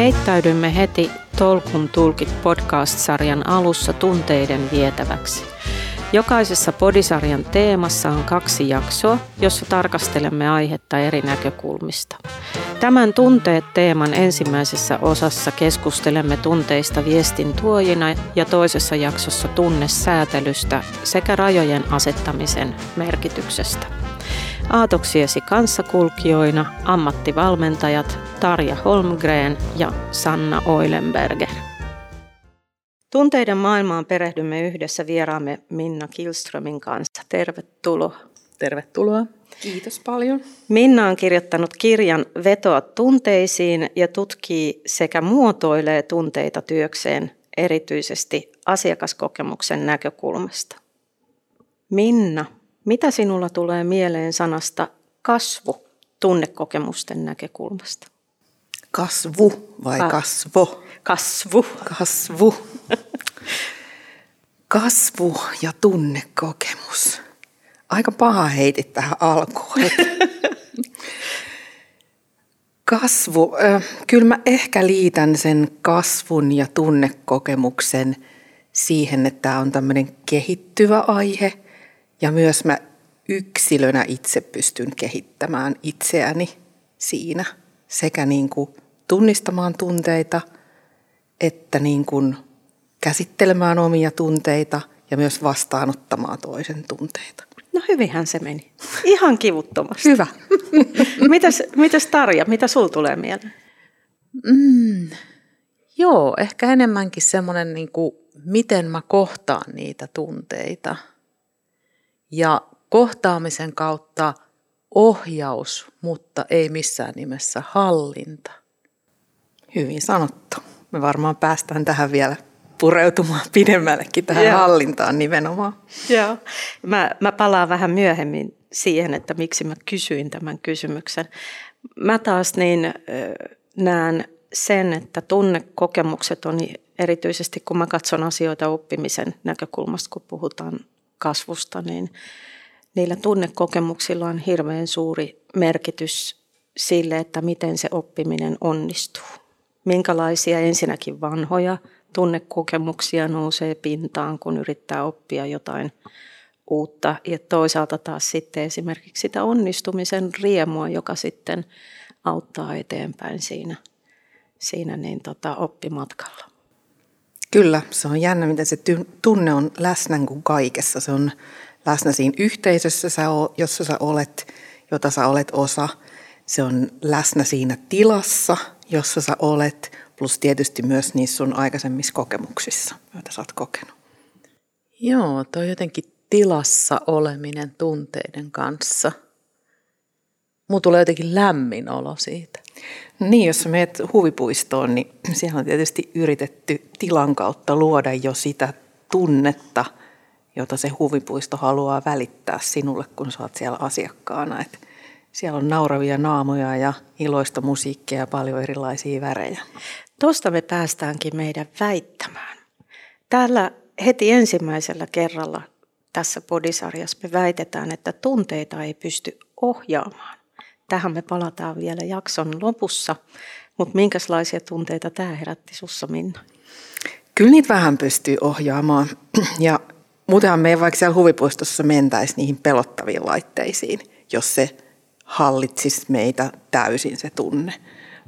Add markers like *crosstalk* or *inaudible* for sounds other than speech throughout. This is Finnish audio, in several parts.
Heittäydymme heti Tolkun tulkit podcast-sarjan alussa tunteiden vietäväksi. Jokaisessa podisarjan teemassa on kaksi jaksoa, jossa tarkastelemme aihetta eri näkökulmista. Tämän tunteet-teeman ensimmäisessä osassa keskustelemme tunteista viestin tuojina ja toisessa jaksossa tunnesäätelystä sekä rajojen asettamisen merkityksestä. Aatoksiesi kanssakulkijoina ammattivalmentajat Tarja Holmgren ja Sanna Oilenberger. Tunteiden maailmaan perehdymme yhdessä vieraamme Minna Kilströmin kanssa. Tervetuloa. Tervetuloa. Kiitos paljon. Minna on kirjoittanut kirjan Vetoa tunteisiin ja tutkii sekä muotoilee tunteita työkseen erityisesti asiakaskokemuksen näkökulmasta. Minna, mitä sinulla tulee mieleen sanasta kasvu tunnekokemusten näkökulmasta? Kasvu vai Ka- kasvo? Kasvu. Kasvu. Kasvu ja tunnekokemus. Aika paha heitit tähän alkuun. Kasvu. Kyllä mä ehkä liitän sen kasvun ja tunnekokemuksen siihen, että tämä on tämmöinen kehittyvä aihe. Ja myös mä yksilönä itse pystyn kehittämään itseäni siinä sekä niin kuin tunnistamaan tunteita, että niin kuin käsittelemään omia tunteita ja myös vastaanottamaan toisen tunteita. No hyvinhän se meni. *laughs* Ihan kivuttomasti. Hyvä. *laughs* mitäs, mitäs Tarja, mitä sul tulee mieleen? Mm, joo, ehkä enemmänkin semmoinen, niin kuin, miten mä kohtaan niitä tunteita. Ja kohtaamisen kautta ohjaus, mutta ei missään nimessä hallinta. Hyvin sanottu. Me varmaan päästään tähän vielä pureutumaan *laughs* pidemmällekin tähän Joo. hallintaan nimenomaan. Joo. Mä, mä palaan vähän myöhemmin siihen, että miksi mä kysyin tämän kysymyksen. Mä taas niin näen sen, että tunnekokemukset on erityisesti, kun mä katson asioita oppimisen näkökulmasta, kun puhutaan kasvusta, niin niillä tunnekokemuksilla on hirveän suuri merkitys sille, että miten se oppiminen onnistuu. Minkälaisia ensinnäkin vanhoja tunnekokemuksia nousee pintaan, kun yrittää oppia jotain uutta. Ja toisaalta taas sitten esimerkiksi sitä onnistumisen riemua, joka sitten auttaa eteenpäin siinä, siinä niin tota, oppimatkalla. Kyllä, se on jännä, miten se tunne on läsnä kuin kaikessa. Se on läsnä siinä yhteisössä, jossa sä olet, jota sä olet osa. Se on läsnä siinä tilassa, jossa sä olet, plus tietysti myös niissä sun aikaisemmissa kokemuksissa, joita sä oot kokenut. Joo, toi jotenkin tilassa oleminen tunteiden kanssa. Mulla tulee jotenkin lämmin olo siitä. Niin, jos menet huvipuistoon, niin siellä on tietysti yritetty tilan kautta luoda jo sitä tunnetta, jota se huvipuisto haluaa välittää sinulle, kun saat siellä asiakkaana. Et siellä on nauravia naamoja ja iloista musiikkia ja paljon erilaisia värejä. Tuosta me päästäänkin meidän väittämään. Täällä heti ensimmäisellä kerralla tässä podisarjassa me väitetään, että tunteita ei pysty ohjaamaan. Tähän me palataan vielä jakson lopussa, mutta minkälaisia tunteita tämä herätti sussa Minna? Kyllä niitä vähän pystyy ohjaamaan ja muutenhan me ei vaikka siellä huvipuistossa mentäisi niihin pelottaviin laitteisiin, jos se hallitsisi meitä täysin se tunne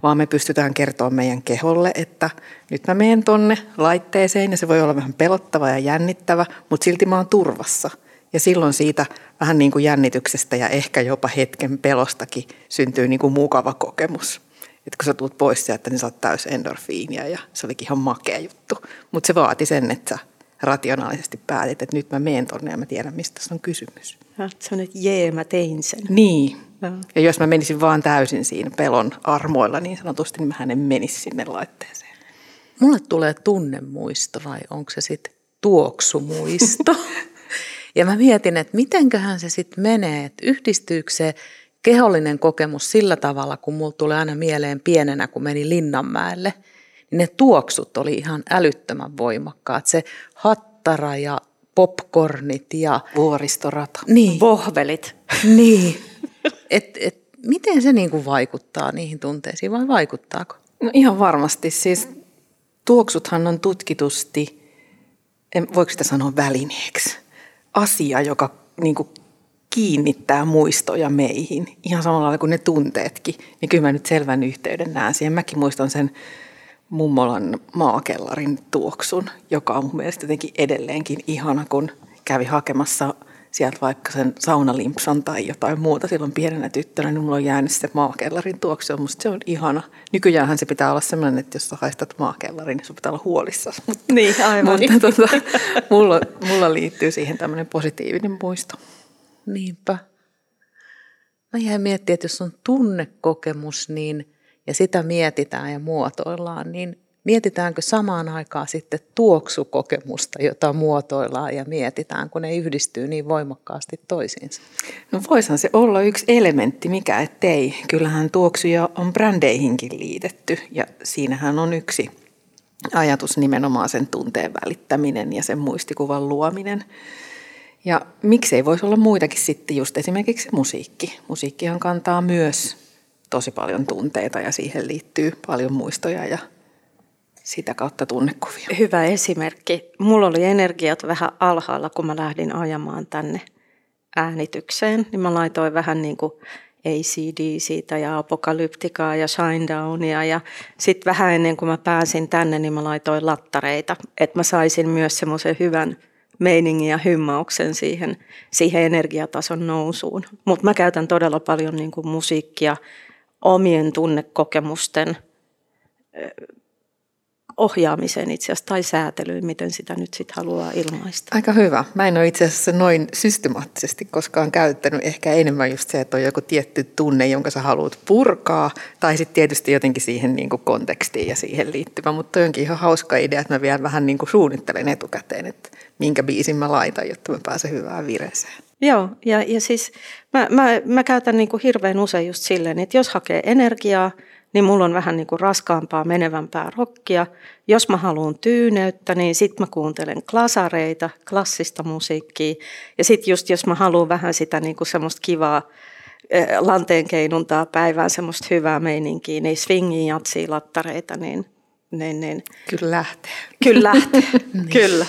vaan me pystytään kertoa meidän keholle, että nyt mä menen tonne laitteeseen ja se voi olla vähän pelottava ja jännittävä, mutta silti mä oon turvassa. Ja silloin siitä vähän niin kuin jännityksestä ja ehkä jopa hetken pelostakin syntyy niin kuin mukava kokemus. Että kun sä tulet pois sieltä, niin sä oot täys endorfiinia ja se olikin ihan makea juttu. Mutta se vaati sen, että sä rationaalisesti päätit, että nyt mä menen tonne ja mä tiedän, mistä on kysymys. Ja, se on, että jee, mä tein sen. Niin, ja jos mä menisin vaan täysin siinä pelon armoilla niin sanotusti, niin mä en menisi sinne laitteeseen. Mulle tulee tunnemuisto vai onko se sitten tuoksumuisto? *laughs* ja mä mietin, että mitenköhän se sitten menee, että yhdistyykö se kehollinen kokemus sillä tavalla, kun mulla tulee aina mieleen pienenä, kun meni Linnanmäelle, niin ne tuoksut oli ihan älyttömän voimakkaat. Se hattara ja popcornit ja... Vuoristorata. Niin. Vohvelit. Niin. Et, et, miten se niin kuin vaikuttaa niihin tunteisiin vai vaikuttaako? No ihan varmasti. Siis tuoksuthan on tutkitusti, en, voiko sitä sanoa välineeksi, asia, joka niin kuin kiinnittää muistoja meihin. Ihan samalla lailla kuin ne tunteetkin. Niin kyllä mä nyt selvän yhteyden näen siihen. Mäkin muistan sen mummolan maakellarin tuoksun, joka on mun mielestä jotenkin edelleenkin ihana, kun kävi hakemassa sieltä vaikka sen saunalimpsan tai jotain muuta silloin pienenä tyttönä, niin mulla on jäänyt se maakellarin tuoksu. Musta se on ihana. Nykyäänhän se pitää olla sellainen, että jos sä haistat maakellarin, niin sun pitää olla huolissasi. Niin, aivan. Mutta *laughs* tota, mulla, mulla liittyy siihen tämmöinen positiivinen muisto. Niinpä. Mä jäin miettimään, että jos on tunnekokemus niin, ja sitä mietitään ja muotoillaan, niin mietitäänkö samaan aikaan sitten tuoksukokemusta, jota muotoillaan ja mietitään, kun ne yhdistyy niin voimakkaasti toisiinsa? No voisihan se olla yksi elementti, mikä ettei. Kyllähän tuoksuja on brändeihinkin liitetty ja siinähän on yksi ajatus nimenomaan sen tunteen välittäminen ja sen muistikuvan luominen. Ja miksei voisi olla muitakin sitten just esimerkiksi musiikki. Musiikkihan kantaa myös tosi paljon tunteita ja siihen liittyy paljon muistoja ja sitä kautta tunnekuvia. Hyvä esimerkki. Mulla oli energiat vähän alhaalla, kun mä lähdin ajamaan tänne äänitykseen, niin mä laitoin vähän niin kuin ACD siitä ja Apokalyptikaa ja Shinedownia ja sitten vähän ennen kuin mä pääsin tänne, niin mä laitoin lattareita, että mä saisin myös semmoisen hyvän meiningin ja hymmauksen siihen, siihen energiatason nousuun. Mutta mä käytän todella paljon niin kuin musiikkia omien tunnekokemusten ohjaamiseen itse asiassa tai säätelyyn, miten sitä nyt sitten haluaa ilmaista. Aika hyvä. Mä en ole itse asiassa noin systemaattisesti koskaan käyttänyt. Ehkä enemmän just se, että on joku tietty tunne, jonka sä haluat purkaa. Tai sitten tietysti jotenkin siihen niin kuin kontekstiin ja siihen liittyvä. Mutta onkin ihan hauska idea, että mä vielä vähän niin kuin suunnittelen etukäteen, että minkä biisin mä laitan, jotta mä pääsen hyvään vireeseen. Joo, ja, ja siis mä, mä, mä käytän niin kuin hirveän usein just silleen, että jos hakee energiaa, niin mulla on vähän niin kuin raskaampaa, menevämpää rokkia. Jos mä haluan tyyneyttä, niin sitten mä kuuntelen klasareita, klassista musiikkia. Ja sitten just jos mä haluan vähän sitä niin kuin semmoista kivaa lanteen keinuntaa päivään, semmoista hyvää meininkiä, niin swingi jatsii lattareita, niin, niin, niin Kyllä lähtee. Kyllä lähtee, *laughs* niin. kyllä.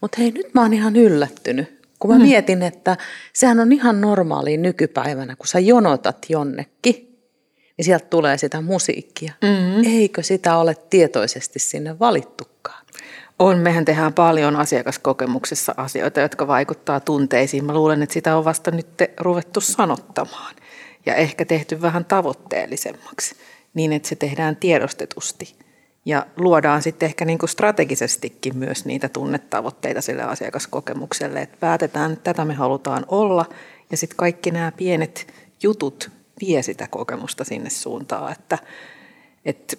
Mutta hei, nyt mä oon ihan yllättynyt, kun mä mm. mietin, että sehän on ihan normaali nykypäivänä, kun sä jonotat jonnekin, niin sieltä tulee sitä musiikkia. Mm-hmm. Eikö sitä ole tietoisesti sinne valittukaan? On, mehän tehdään paljon asiakaskokemuksessa asioita, jotka vaikuttaa tunteisiin. Mä luulen, että sitä on vasta nyt ruvettu sanottamaan ja ehkä tehty vähän tavoitteellisemmaksi niin, että se tehdään tiedostetusti. Ja luodaan sitten ehkä niin kuin strategisestikin myös niitä tunnetavoitteita sille asiakaskokemukselle, että päätetään, että tätä me halutaan olla ja sitten kaikki nämä pienet jutut vie sitä kokemusta sinne suuntaan. Että, että,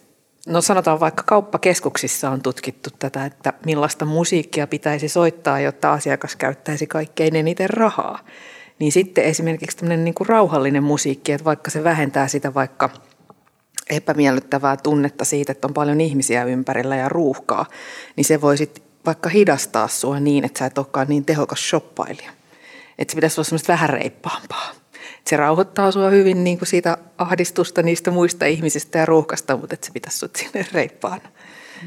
no sanotaan vaikka kauppakeskuksissa on tutkittu tätä, että millaista musiikkia pitäisi soittaa, jotta asiakas käyttäisi kaikkein eniten rahaa. Niin sitten esimerkiksi tämmöinen niin kuin rauhallinen musiikki, että vaikka se vähentää sitä vaikka epämiellyttävää tunnetta siitä, että on paljon ihmisiä ympärillä ja ruuhkaa, niin se voi sitten vaikka hidastaa sua niin, että sä et olekaan niin tehokas shoppailija. Että se pitäisi olla semmoista vähän reippaampaa se rauhoittaa sua hyvin niin kuin siitä ahdistusta niistä muista ihmisistä ja ruuhkasta, mutta että se pitäisi sut sinne reippaan.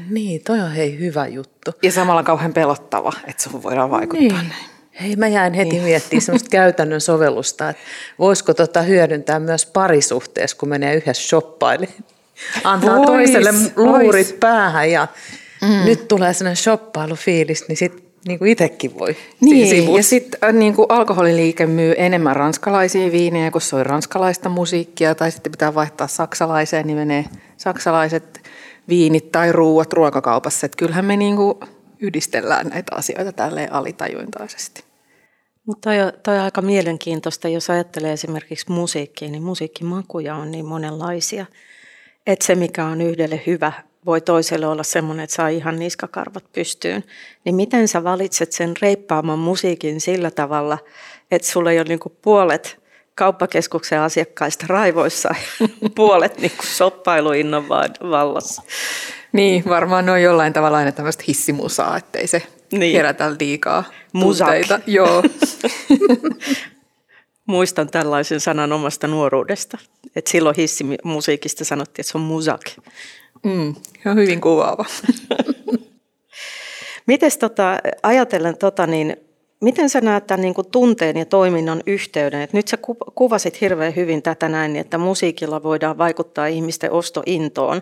Niin, toi on hei hyvä juttu. Ja samalla kauhean pelottava, että sun voidaan vaikuttaa niin. näin. Hei, mä jäin heti niin. miettimään semmoista *laughs* käytännön sovellusta, että voisiko tota hyödyntää myös parisuhteessa, kun menee yhdessä shoppailemaan. Antaa vois, toiselle luurit vois. päähän ja mm. nyt tulee sellainen shoppailufiilis, niin sitten niin kuin itsekin voi. Niin, ja sitten äh, niin kuin alkoholiliike myy enemmän ranskalaisia viinejä, kun soi ranskalaista musiikkia, tai sitten pitää vaihtaa saksalaiseen, niin menee saksalaiset viinit tai ruuat ruokakaupassa. Että kyllähän me niin kuin yhdistellään näitä asioita tälleen alitajuintaisesti. Mutta toi, toi on aika mielenkiintoista, jos ajattelee esimerkiksi musiikkia, niin musiikkimakuja on niin monenlaisia. Että se, mikä on yhdelle hyvä, voi toiselle olla semmoinen, että saa ihan niskakarvat pystyyn. Niin miten sä valitset sen reippaamman musiikin sillä tavalla, että sulla ei ole niinku puolet kauppakeskuksen asiakkaista raivoissa ja *laughs* puolet niinku soppailuinnon vallassa? Niin, varmaan on jollain tavalla aina tämmöistä hissimusaa, ettei se niin. herätä liikaa tunteita. *laughs* Joo. Muistan tällaisen sanan omasta nuoruudesta. että silloin hissimusiikista sanottiin, että se on musak. Mm, on hyvin kuvaava. *laughs* Miten tota, ajatellen tota, niin Miten sä näet tämän niin kuin tunteen ja toiminnan yhteyden? Et nyt sä kuvasit hirveän hyvin tätä näin, että musiikilla voidaan vaikuttaa ihmisten ostointoon.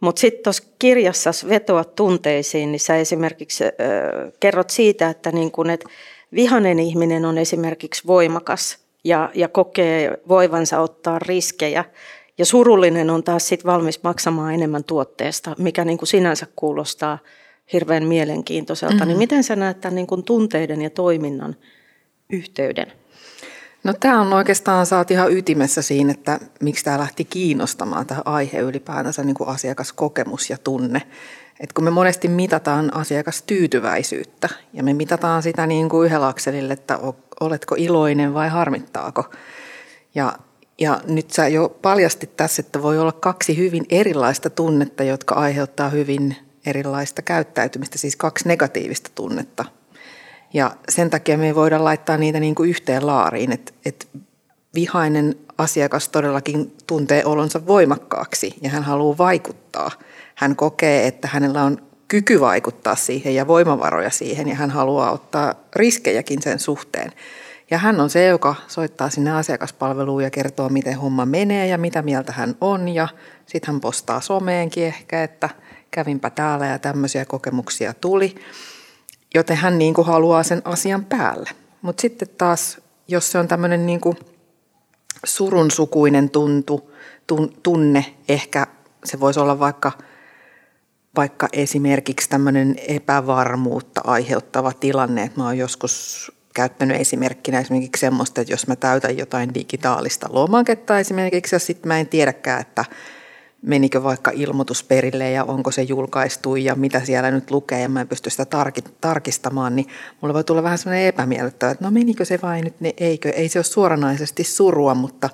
Mutta sitten tuossa kirjassa vetoat tunteisiin, niin sä esimerkiksi äh, kerrot siitä, että niin kun, et vihanen ihminen on esimerkiksi voimakas ja, ja kokee voivansa ottaa riskejä. Ja surullinen on taas sit valmis maksamaan enemmän tuotteesta, mikä niin kuin sinänsä kuulostaa – hirveän mielenkiintoiselta. Mm-hmm. Niin miten sä näet tämän niin kuin tunteiden ja toiminnan yhteyden? No tämä on oikeastaan, saat ihan ytimessä siinä, että miksi tämä lähti kiinnostamaan tämä aihe ylipäätänsä niin kuin asiakaskokemus ja tunne. Et kun me monesti mitataan asiakastyytyväisyyttä ja me mitataan sitä niin kuin yhdellä akselilla, että oletko iloinen vai harmittaako. Ja, ja nyt sä jo paljastit tässä, että voi olla kaksi hyvin erilaista tunnetta, jotka aiheuttaa hyvin erilaista käyttäytymistä, siis kaksi negatiivista tunnetta. Ja sen takia me ei voida laittaa niitä niin kuin yhteen laariin, että, että vihainen asiakas todellakin tuntee olonsa voimakkaaksi ja hän haluaa vaikuttaa. Hän kokee, että hänellä on kyky vaikuttaa siihen ja voimavaroja siihen ja hän haluaa ottaa riskejäkin sen suhteen. Ja hän on se, joka soittaa sinne asiakaspalveluun ja kertoo, miten homma menee ja mitä mieltä hän on. Ja sitten hän postaa someenkin ehkä, että – kävinpä täällä ja tämmöisiä kokemuksia tuli. Joten hän niin kuin haluaa sen asian päälle. Mutta sitten taas, jos se on tämmöinen niin kuin surunsukuinen tuntu, tun, tunne, ehkä se voisi olla vaikka, vaikka esimerkiksi tämmöinen epävarmuutta aiheuttava tilanne, että mä oon joskus käyttänyt esimerkkinä esimerkiksi semmoista, että jos mä täytän jotain digitaalista lomaketta esimerkiksi ja sitten mä en tiedäkään, että menikö vaikka ilmoitus perille ja onko se julkaistu ja mitä siellä nyt lukee ja mä en pysty sitä tarkistamaan, niin mulle voi tulla vähän sellainen epämiellyttävä, että no menikö se vai nyt, niin eikö, ei se ole suoranaisesti surua, mutta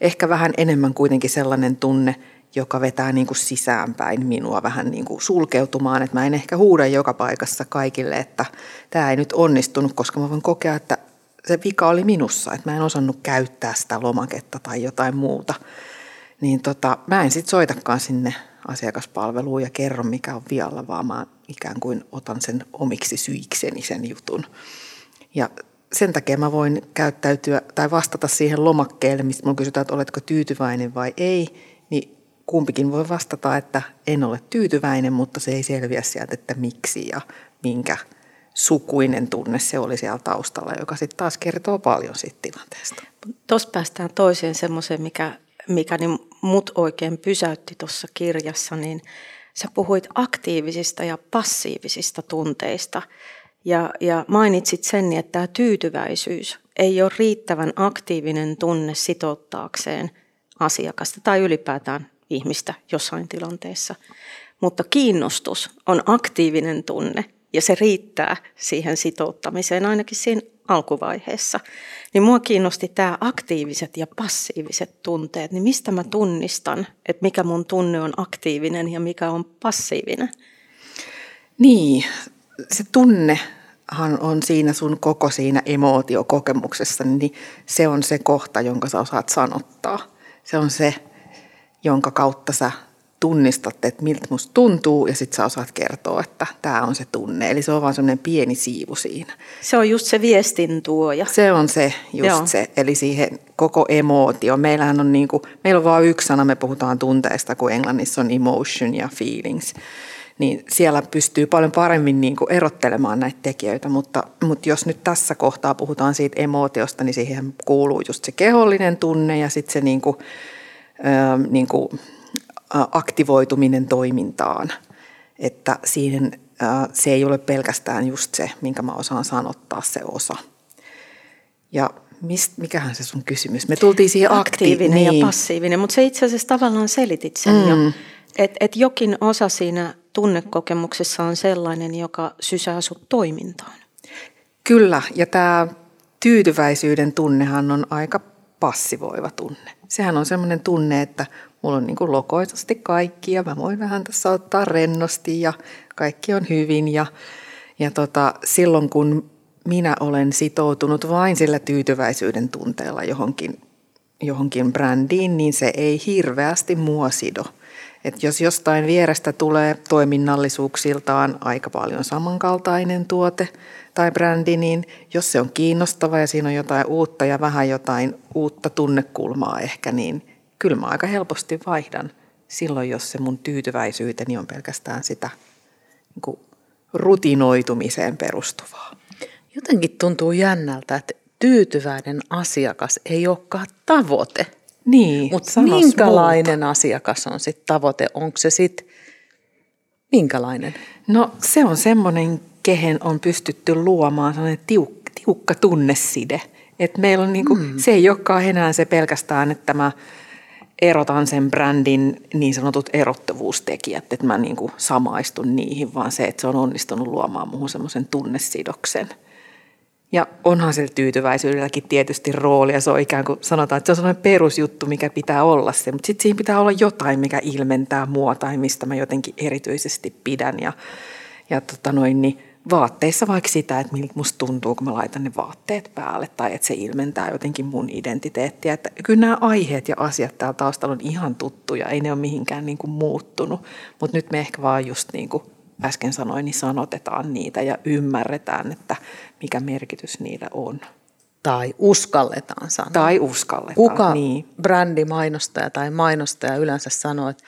ehkä vähän enemmän kuitenkin sellainen tunne, joka vetää niin kuin sisäänpäin minua vähän niin kuin sulkeutumaan, että mä en ehkä huuda joka paikassa kaikille, että tämä ei nyt onnistunut, koska mä voin kokea, että se vika oli minussa, että mä en osannut käyttää sitä lomaketta tai jotain muuta niin tota, mä en sitten soitakaan sinne asiakaspalveluun ja kerro mikä on vialla, vaan mä ikään kuin otan sen omiksi syikseni sen jutun. Ja sen takia mä voin käyttäytyä tai vastata siihen lomakkeelle, mistä mun kysytään, että oletko tyytyväinen vai ei, niin kumpikin voi vastata, että en ole tyytyväinen, mutta se ei selviä sieltä, että miksi ja minkä sukuinen tunne se oli siellä taustalla, joka sitten taas kertoo paljon siitä tilanteesta. Tuossa päästään toiseen semmoiseen, mikä mikä niin mut oikein pysäytti tuossa kirjassa, niin sä puhuit aktiivisista ja passiivisista tunteista. Ja, ja mainitsit sen, että tämä tyytyväisyys ei ole riittävän aktiivinen tunne sitouttaakseen asiakasta tai ylipäätään ihmistä jossain tilanteessa. Mutta kiinnostus on aktiivinen tunne ja se riittää siihen sitouttamiseen ainakin siinä alkuvaiheessa. Niin mua kiinnosti tämä aktiiviset ja passiiviset tunteet. Niin mistä mä tunnistan, että mikä mun tunne on aktiivinen ja mikä on passiivinen? Niin, se tunnehan on siinä sun koko siinä emootiokokemuksessa, niin se on se kohta, jonka sä osaat sanottaa. Se on se, jonka kautta sä tunnistat, että miltä musta tuntuu ja sitten sä osaat kertoa, että tämä on se tunne. Eli se on vaan semmoinen pieni siivu siinä. Se on just se viestin tuoja. Se on se, just Joo. se. Eli siihen koko emootio. Meillähän on niinku, meillä on vain yksi sana, me puhutaan tunteista, kun englannissa on emotion ja feelings. Niin siellä pystyy paljon paremmin niinku erottelemaan näitä tekijöitä, mutta, mutta jos nyt tässä kohtaa puhutaan siitä emootiosta, niin siihen kuuluu just se kehollinen tunne ja sitten se niinku, ö, niinku aktivoituminen toimintaan. Että siihen se ei ole pelkästään just se, minkä mä osaan sanottaa se osa. Ja mist, mikähän se sun kysymys? Me tultiin siihen aktiivinen akti- niin. ja passiivinen, mutta se itse asiassa tavallaan selitit sen mm. jo. Että et jokin osa siinä tunnekokemuksessa on sellainen, joka sysää sut toimintaan. Kyllä, ja tämä tyytyväisyyden tunnehan on aika passivoiva tunne. Sehän on sellainen tunne, että mulla on niin kuin lokoisesti kaikki ja mä voin vähän tässä ottaa rennosti ja kaikki on hyvin. Ja, ja tota, silloin kun minä olen sitoutunut vain sillä tyytyväisyyden tunteella johonkin, johonkin brändiin, niin se ei hirveästi mua sido. Että jos jostain vierestä tulee toiminnallisuuksiltaan aika paljon samankaltainen tuote tai brändi, niin jos se on kiinnostava ja siinä on jotain uutta ja vähän jotain uutta tunnekulmaa ehkä, niin kyllä mä aika helposti vaihdan silloin, jos se mun tyytyväisyyteni on pelkästään sitä niin kuin rutinoitumiseen perustuvaa. Jotenkin tuntuu jännältä, että tyytyväinen asiakas ei olekaan tavoite. Niin, Mutta minkälainen muuta. asiakas on sitten tavoite? Onko se sitten minkälainen? No se on semmoinen, kehen on pystytty luomaan sellainen tiukka, tiukka tunneside. Että meillä on niinku, mm. se ei olekaan enää se pelkästään, että mä erotan sen brändin niin sanotut erottavuustekijät, että mä niinku samaistun niihin, vaan se, että se on onnistunut luomaan muuhun semmoisen tunnesidoksen – ja onhan se tyytyväisyydelläkin tietysti rooli ja se on ikään kuin sanotaan, että se on sellainen perusjuttu, mikä pitää olla se. Mutta sitten siinä pitää olla jotain, mikä ilmentää mua tai mistä mä jotenkin erityisesti pidän. Ja, ja tota noin, niin vaatteissa vaikka sitä, että miltä musta tuntuu, kun mä laitan ne vaatteet päälle tai että se ilmentää jotenkin mun identiteettiä. Että kyllä nämä aiheet ja asiat täällä taustalla on ihan tuttuja, ei ne ole mihinkään niin kuin muuttunut. Mutta nyt me ehkä vaan just niin kuin äsken sanoin, niin sanotetaan niitä ja ymmärretään, että mikä merkitys niillä on. Tai uskalletaan sanoa. Tai uskalletaan, Kuka niin. brändimainostaja tai mainostaja yleensä sanoo, että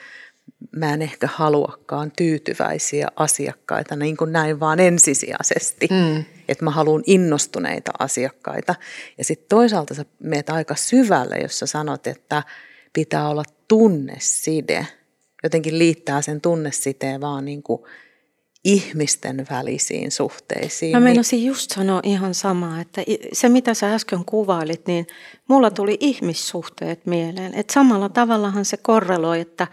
mä en ehkä haluakaan tyytyväisiä asiakkaita niin kuin näin vaan ensisijaisesti. Mm. Että mä haluan innostuneita asiakkaita. Ja sitten toisaalta sä meet aika syvälle, jos sä sanot, että pitää olla tunneside. Jotenkin liittää sen tunnesiteen vaan niin kuin ihmisten välisiin suhteisiin. Mä meinasin just sanoa ihan samaa, että se mitä sä äsken kuvailit, niin mulla tuli ihmissuhteet mieleen. Että samalla tavallahan se korreloi, että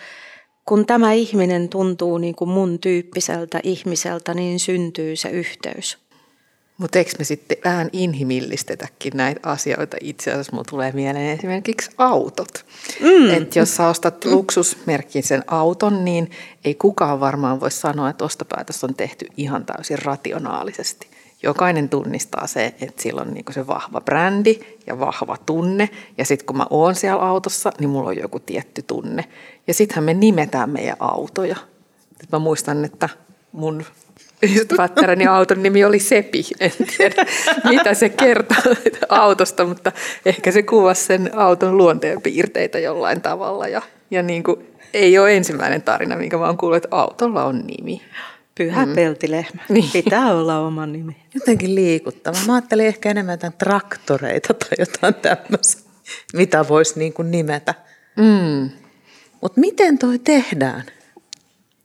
kun tämä ihminen tuntuu niin kuin mun tyyppiseltä ihmiseltä, niin syntyy se yhteys. Mutta eikö me sitten vähän inhimillistetäkin näitä asioita? Itse asiassa mulla tulee mieleen esimerkiksi autot. Mm. Että jos sä ostat luksusmerkkisen auton, niin ei kukaan varmaan voi sanoa, että ostopäätös on tehty ihan täysin rationaalisesti. Jokainen tunnistaa se, että sillä on niinku se vahva brändi ja vahva tunne. Ja sitten kun mä oon siellä autossa, niin mulla on joku tietty tunne. Ja sittenhän me nimetään meidän autoja. Et mä muistan, että mun Ystävättäreni auton nimi oli Sepi. En tiedä, mitä se kertoo autosta, mutta ehkä se kuvasi sen auton luonteen piirteitä jollain tavalla. Ja, ja niin kuin, ei ole ensimmäinen tarina, minkä mä oon kuullut, että autolla on nimi. Pyhä mm. peltilehmä. Niin. Pitää olla oma nimi. Jotenkin liikuttava. Mä ajattelin ehkä enemmän tämän traktoreita tai jotain tämmöistä, mitä voisi niin kuin nimetä. Mm. Mutta miten toi tehdään?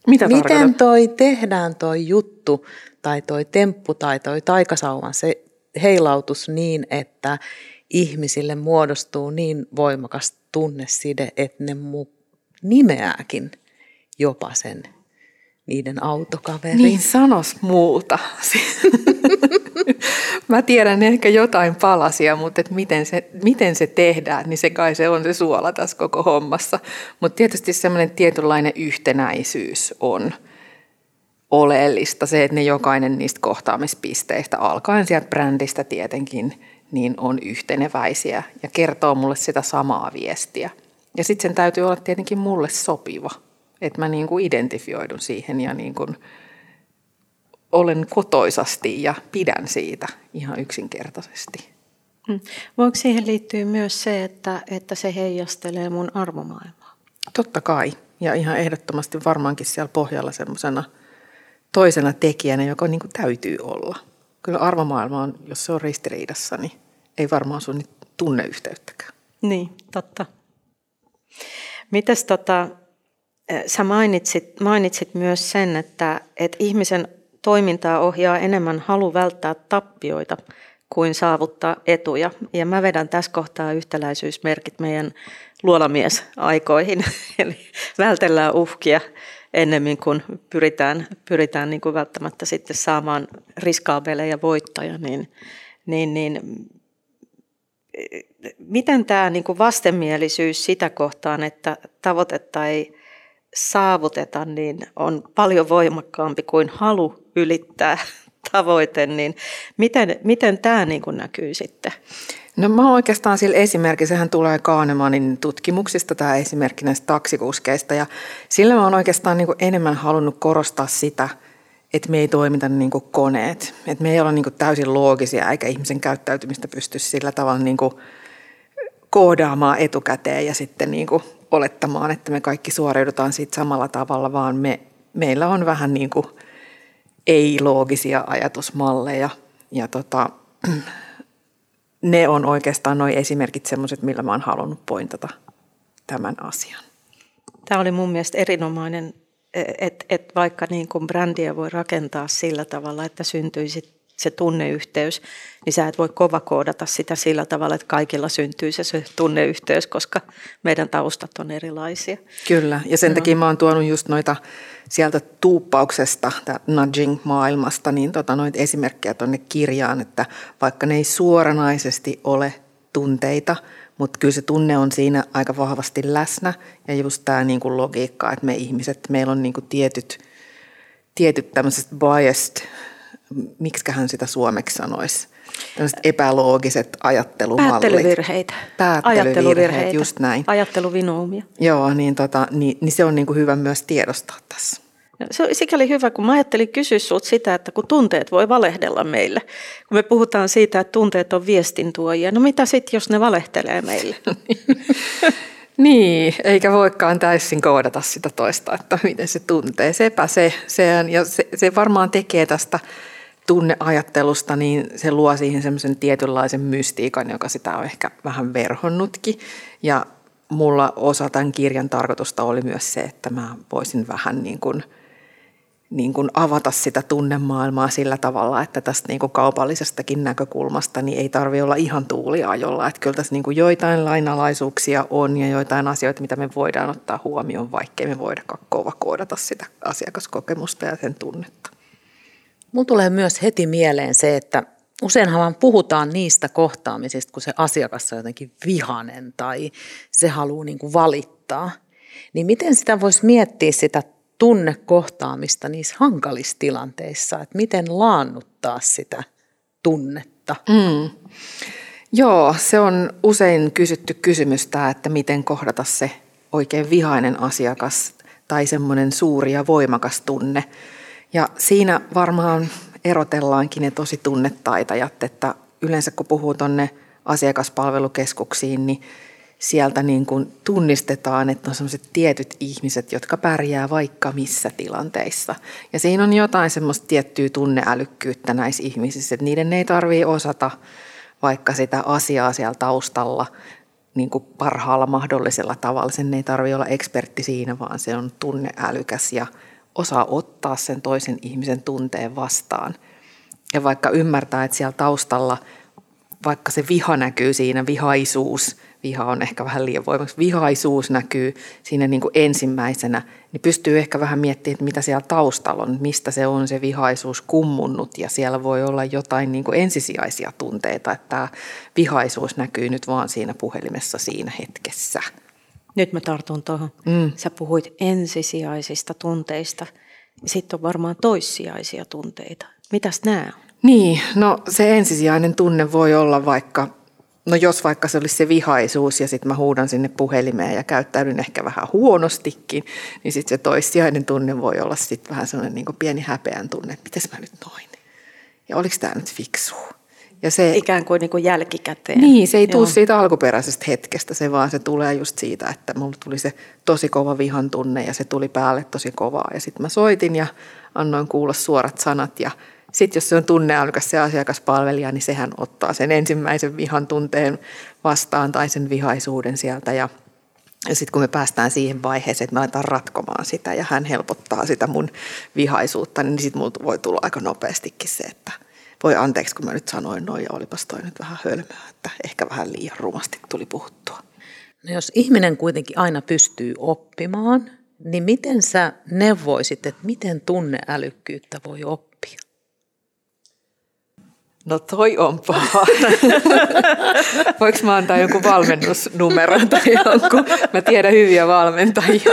Mitä Miten tarkoitat? toi tehdään toi juttu tai toi temppu tai toi taikasauvan se heilautus niin, että ihmisille muodostuu niin voimakas tunneside, että ne mu- nimeääkin jopa sen niiden autokaverin. Niin sanos muuta. *laughs* Mä tiedän ehkä jotain palasia, mutta et miten, se, miten se tehdään, niin se kai se on se suola tässä koko hommassa. Mutta tietysti semmoinen tietynlainen yhtenäisyys on oleellista. Se, että ne jokainen niistä kohtaamispisteistä, alkaen sieltä brändistä tietenkin, niin on yhteneväisiä ja kertoo mulle sitä samaa viestiä. Ja sitten sen täytyy olla tietenkin mulle sopiva, että mä niin kuin identifioidun siihen ja niin kuin olen kotoisasti ja pidän siitä ihan yksinkertaisesti. Hmm. Voiko siihen liittyä myös se, että, että se heijastelee mun arvomaailmaa? Totta kai. Ja ihan ehdottomasti varmaankin siellä pohjalla semmoisena toisena tekijänä, joka niin kuin täytyy olla. Kyllä arvomaailma on, jos se on ristiriidassa, niin ei varmaan sun tunneyhteyttäkään. Niin, totta. Mites tota, sä mainitsit, mainitsit myös sen, että, että ihmisen toimintaa ohjaa enemmän halu välttää tappioita kuin saavuttaa etuja. Ja mä vedän tässä kohtaa yhtäläisyysmerkit meidän luolamies-aikoihin, *laughs* eli vältellään uhkia ennemmin kuin pyritään, pyritään niin kuin välttämättä sitten saamaan riskaabeleja voittoja, niin, niin, niin miten tämä niin kuin vastenmielisyys sitä kohtaan, että tavoitetta ei saavuteta, niin on paljon voimakkaampi kuin halu ylittää *laughs* tavoite, niin miten, miten tämä niin kuin näkyy sitten? No mä oikeastaan sillä esimerkki, sehän tulee Kahnemanin tutkimuksista tämä esimerkki näistä taksikuskeista ja sillä mä oon oikeastaan niin enemmän halunnut korostaa sitä, että me ei toimita niin kuin koneet. Että me ei olla niin kuin täysin loogisia eikä ihmisen käyttäytymistä pysty sillä tavalla niin kuin koodaamaan etukäteen ja sitten niin kuin olettamaan, että me kaikki suoriudutaan siitä samalla tavalla, vaan me, meillä on vähän niin kuin ei-loogisia ajatusmalleja. Ja tota, *clears throat* ne on oikeastaan noin esimerkit sellaiset, millä mä oon halunnut pointata tämän asian. Tämä oli mun mielestä erinomainen, että et vaikka niin kuin brändiä voi rakentaa sillä tavalla, että syntyisi se tunneyhteys, niin sä et voi kovakoodata sitä sillä tavalla, että kaikilla syntyy se, se tunneyhteys, koska meidän taustat on erilaisia. Kyllä, ja sen takia mä oon tuonut just noita sieltä tuuppauksesta, nudging-maailmasta, niin tota, noita esimerkkejä tuonne kirjaan, että vaikka ne ei suoranaisesti ole tunteita, mutta kyllä se tunne on siinä aika vahvasti läsnä. Ja just tämä niin kuin logiikka, että me ihmiset, meillä on niin kuin tietyt, tietyt tämmöiset biased miksiköhän sitä suomeksi sanoisi, tämmöiset epäloogiset ajattelumallit. Päättelyvirheitä. Päättelyvirheitä, just näin. Ajatteluvinoumia. Joo, niin, tota, niin, niin se on niin kuin hyvä myös tiedostaa tässä. Se on sikäli hyvä, kun mä ajattelin kysyä sinulta sitä, että kun tunteet voi valehdella meille. Kun me puhutaan siitä, että tunteet on viestintuojia, no mitä sitten, jos ne valehtelee meille? *laughs* Niin, eikä voikaan täysin koodata sitä toista, että miten se tuntee. Sepä se, se, ja se, se varmaan tekee tästä tunneajattelusta, niin se luo siihen semmoisen tietynlaisen mystiikan, joka sitä on ehkä vähän verhonnutkin. Ja mulla osa tämän kirjan tarkoitusta oli myös se, että mä voisin vähän niin kuin, niin kuin avata sitä tunnemaailmaa sillä tavalla, että tästä niin kuin kaupallisestakin näkökulmasta niin ei tarvitse olla ihan tuuliajolla. Että kyllä tässä niin kuin joitain lainalaisuuksia on ja joitain asioita, mitä me voidaan ottaa huomioon, vaikkei me voidakaan kova koodata sitä asiakaskokemusta ja sen tunnetta. Mulla tulee myös heti mieleen se, että useinhan vaan puhutaan niistä kohtaamisista, kun se asiakas on jotenkin vihanen tai se haluaa niin kuin valittaa. Niin miten sitä voisi miettiä sitä tunnekohtaamista niissä hankalissa tilanteissa, että miten laannuttaa sitä tunnetta? Mm. Joo, se on usein kysytty kysymys tämä, että miten kohdata se oikein vihainen asiakas tai semmoinen suuri ja voimakas tunne. Ja siinä varmaan erotellaankin ne tosi tunnetaitajat, että yleensä kun puhuu tuonne asiakaspalvelukeskuksiin, niin sieltä niin kuin tunnistetaan, että on sellaiset tietyt ihmiset, jotka pärjää vaikka missä tilanteissa. Ja siinä on jotain semmoista tiettyä tunneälykkyyttä näissä ihmisissä, että niiden ei tarvitse osata vaikka sitä asiaa siellä taustalla niin kuin parhaalla mahdollisella tavalla. Sen ei tarvitse olla ekspertti siinä, vaan se on tunneälykäs ja osaa ottaa sen toisen ihmisen tunteen vastaan. Ja vaikka ymmärtää, että siellä taustalla, vaikka se viha näkyy siinä, vihaisuus, viha on ehkä vähän liian voimaksi, vihaisuus näkyy siinä niin kuin ensimmäisenä, niin pystyy ehkä vähän miettimään, että mitä siellä taustalla on, mistä se on se vihaisuus kummunnut ja siellä voi olla jotain niin kuin ensisijaisia tunteita, että tämä vihaisuus näkyy nyt vaan siinä puhelimessa siinä hetkessä. Nyt mä tartun tuohon. Mm. Sä puhuit ensisijaisista tunteista. Sitten on varmaan toissijaisia tunteita. Mitäs nämä on? Niin, no se ensisijainen tunne voi olla vaikka, no jos vaikka se olisi se vihaisuus ja sitten mä huudan sinne puhelimeen ja käyttäydyn ehkä vähän huonostikin, niin sitten se toissijainen tunne voi olla sitten vähän sellainen niin pieni häpeän tunne, että mitäs mä nyt noin. Ja oliko tämä nyt fiksua? Ja se, Ikään kuin, niin kuin jälkikäteen. Niin, se ei tule siitä alkuperäisestä hetkestä, se vaan se tulee just siitä, että mulla tuli se tosi kova vihan tunne ja se tuli päälle tosi kovaa. Ja sitten mä soitin ja annoin kuulla suorat sanat ja sitten jos se on tunneälykäs se asiakaspalvelija, niin sehän ottaa sen ensimmäisen vihan tunteen vastaan tai sen vihaisuuden sieltä ja ja sitten kun me päästään siihen vaiheeseen, että me aletaan ratkomaan sitä ja hän helpottaa sitä mun vihaisuutta, niin sitten mulla voi tulla aika nopeastikin se, että – voi anteeksi, kun mä nyt sanoin noin ja olipas toi nyt vähän hölmöä, että ehkä vähän liian rumasti tuli puhuttua. No jos ihminen kuitenkin aina pystyy oppimaan, niin miten sä neuvoisit, että miten tunneälykkyyttä voi oppia? No toi on paha. *laughs* Voinko mä antaa jonkun valmennusnumeron tai jonkun? Mä tiedän hyviä valmentajia.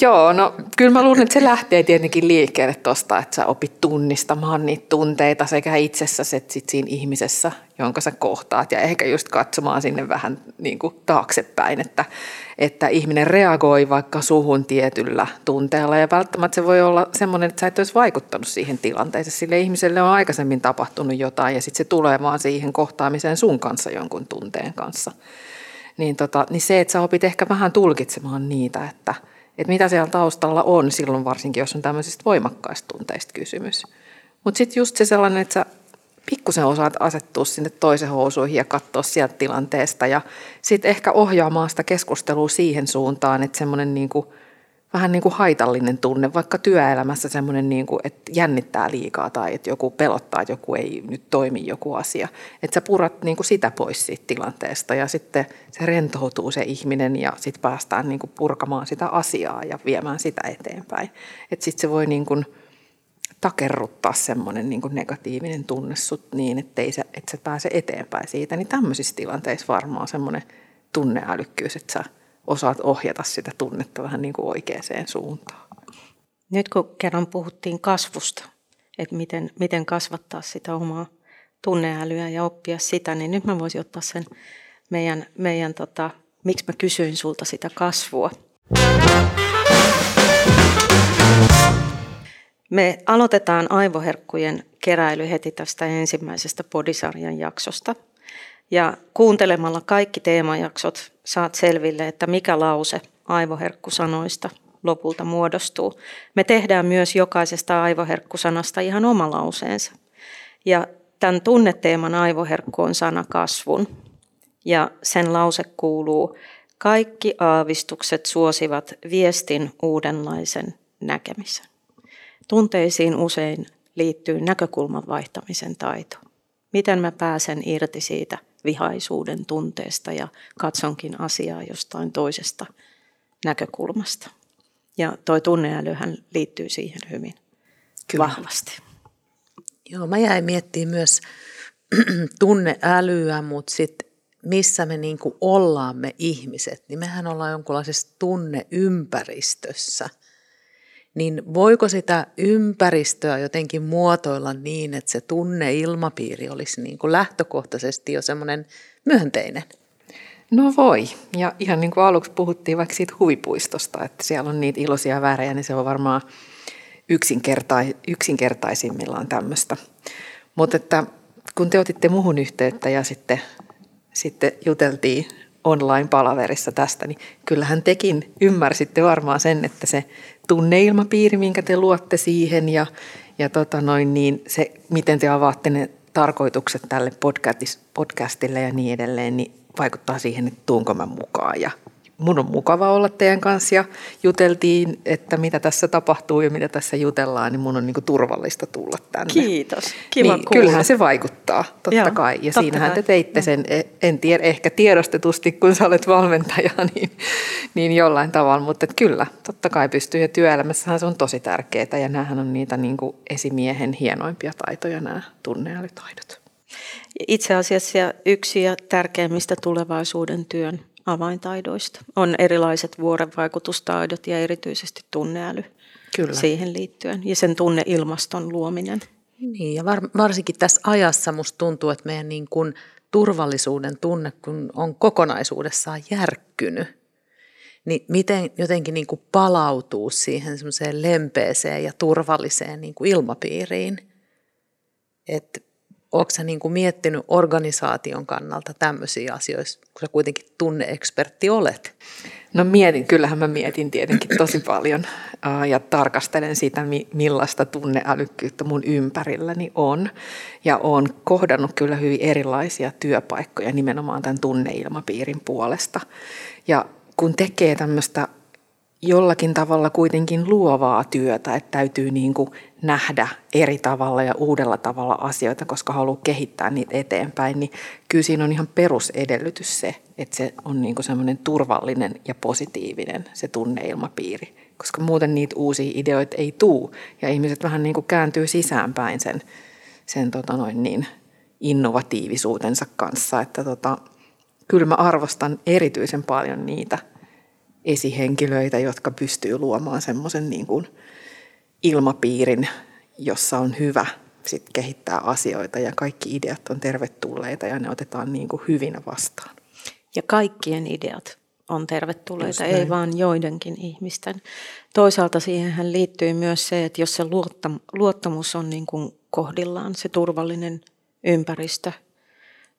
Joo, no kyllä mä luulen, että se lähtee tietenkin liikkeelle tuosta, että sä opit tunnistamaan niitä tunteita sekä itsessäsi että sit siinä ihmisessä, jonka sä kohtaat. Ja ehkä just katsomaan sinne vähän niin kuin taaksepäin, että, että ihminen reagoi vaikka suhun tietyllä tunteella. Ja välttämättä se voi olla semmoinen, että sä et olisi vaikuttanut siihen tilanteeseen. Sille ihmiselle on aikaisemmin tapahtunut jotain ja sitten se tulee vaan siihen kohtaamiseen sun kanssa jonkun tunteen kanssa. Niin, tota, niin se, että sä opit ehkä vähän tulkitsemaan niitä, että – että mitä siellä taustalla on silloin varsinkin, jos on tämmöisistä voimakkaista tunteista kysymys. Mutta sitten just se sellainen, että sä pikkusen osaat asettua sinne toisen housuihin ja katsoa sieltä tilanteesta ja sitten ehkä ohjaamaan sitä keskustelua siihen suuntaan, että semmoinen niin kuin – vähän niin kuin haitallinen tunne, vaikka työelämässä semmoinen, niin kuin, että jännittää liikaa tai että joku pelottaa, että joku ei nyt toimi joku asia. Että sä purat niin kuin sitä pois siitä tilanteesta ja sitten se rentoutuu se ihminen ja sitten päästään niin kuin purkamaan sitä asiaa ja viemään sitä eteenpäin. Että sitten se voi niin kuin takerruttaa semmoinen niin kuin negatiivinen tunne sut niin, ettei sä, että sä pääse eteenpäin siitä. Niin tämmöisissä tilanteissa varmaan semmoinen tunneälykkyys, että sä osaat ohjata sitä tunnetta vähän niin kuin oikeaan suuntaan. Nyt kun kerran puhuttiin kasvusta, että miten, miten kasvattaa sitä omaa tunneälyä ja oppia sitä, niin nyt mä voisin ottaa sen meidän, meidän tota, miksi mä kysyin sulta sitä kasvua. Me aloitetaan aivoherkkujen keräily heti tästä ensimmäisestä podisarjan jaksosta – ja kuuntelemalla kaikki teemajaksot saat selville, että mikä lause aivoherkkusanoista lopulta muodostuu. Me tehdään myös jokaisesta aivoherkkusanasta ihan oma lauseensa. Ja tämän tunneteeman aivoherkku on sana kasvun. Ja sen lause kuuluu, kaikki aavistukset suosivat viestin uudenlaisen näkemisen. Tunteisiin usein liittyy näkökulman vaihtamisen taito. Miten mä pääsen irti siitä vihaisuuden tunteesta ja katsonkin asiaa jostain toisesta näkökulmasta. Ja toi tunneälyhän liittyy siihen hyvin Kyllä. vahvasti. Joo, mä jäin miettimään myös *clears throat* tunneälyä, mutta sitten missä me niinku ollaan me ihmiset, niin mehän ollaan jonkunlaisessa tunneympäristössä – niin voiko sitä ympäristöä jotenkin muotoilla niin, että se tunneilmapiiri olisi niin kuin lähtökohtaisesti jo semmoinen myönteinen? No voi. Ja ihan niin kuin aluksi puhuttiin vaikka siitä huvipuistosta, että siellä on niitä iloisia värejä, niin se on varmaan yksinkertai, yksinkertaisimmillaan tämmöistä. Mutta että kun te otitte muhun yhteyttä ja sitten, sitten juteltiin online-palaverissa tästä, niin kyllähän tekin ymmärsitte varmaan sen, että se tunneilmapiiri, minkä te luotte siihen ja, ja tota noin, niin se, miten te avaatte ne tarkoitukset tälle podcastille ja niin edelleen, niin vaikuttaa siihen, että tuunko mä mukaan ja mun on mukava olla teidän kanssa ja juteltiin, että mitä tässä tapahtuu ja mitä tässä jutellaan, niin mun on niin turvallista tulla tänne. Kiitos, kiva niin, Kyllähän se vaikuttaa, totta Joo, kai. Ja totta siinähän kai. te teitte sen, e, en tiedä, ehkä tiedostetusti, kun sä olet valmentaja, *laughs* niin, niin jollain tavalla. Mutta että kyllä, totta kai pystyy. Ja työelämässähän se on tosi tärkeää ja näähän on niitä niin kuin esimiehen hienoimpia taitoja, nämä tunneälytaidot. Itse asiassa yksi ja tärkeimmistä tulevaisuuden työn avaintaidoista. On erilaiset vuorovaikutustaidot ja erityisesti tunneäly Kyllä. siihen liittyen ja sen tunneilmaston luominen. Niin ja var, varsinkin tässä ajassa musta tuntuu, että meidän niin kuin turvallisuuden tunne kun on kokonaisuudessaan järkkynyt, niin miten jotenkin niin kuin palautuu siihen semmoiseen lempeeseen ja turvalliseen niin kuin ilmapiiriin. Että Oletko sä niin kuin miettinyt organisaation kannalta tämmöisiä asioita, kun sä kuitenkin tunneekspertti olet? No mietin, kyllähän mä mietin tietenkin tosi paljon ja tarkastelen sitä, millaista tunneälykkyyttä mun ympärilläni on. Ja olen kohdannut kyllä hyvin erilaisia työpaikkoja nimenomaan tämän tunneilmapiirin puolesta. Ja kun tekee tämmöistä jollakin tavalla kuitenkin luovaa työtä, että täytyy niin kuin nähdä eri tavalla ja uudella tavalla asioita, koska haluaa kehittää niitä eteenpäin, niin kyllä siinä on ihan perusedellytys se, että se on niin kuin semmoinen turvallinen ja positiivinen se tunneilmapiiri, koska muuten niitä uusia ideoita ei tuu ja ihmiset vähän niin kuin kääntyy sisäänpäin sen, sen tota noin niin, innovatiivisuutensa kanssa, että tota, kyllä mä arvostan erityisen paljon niitä – esihenkilöitä, jotka pystyy luomaan semmoisen niin kuin ilmapiirin, jossa on hyvä sit kehittää asioita ja kaikki ideat on tervetulleita ja ne otetaan niin kuin hyvinä vastaan. Ja kaikkien ideat on tervetulleita, ei vaan joidenkin ihmisten. Toisaalta siihen liittyy myös se, että jos se luottamus on niin kuin kohdillaan, se turvallinen ympäristö,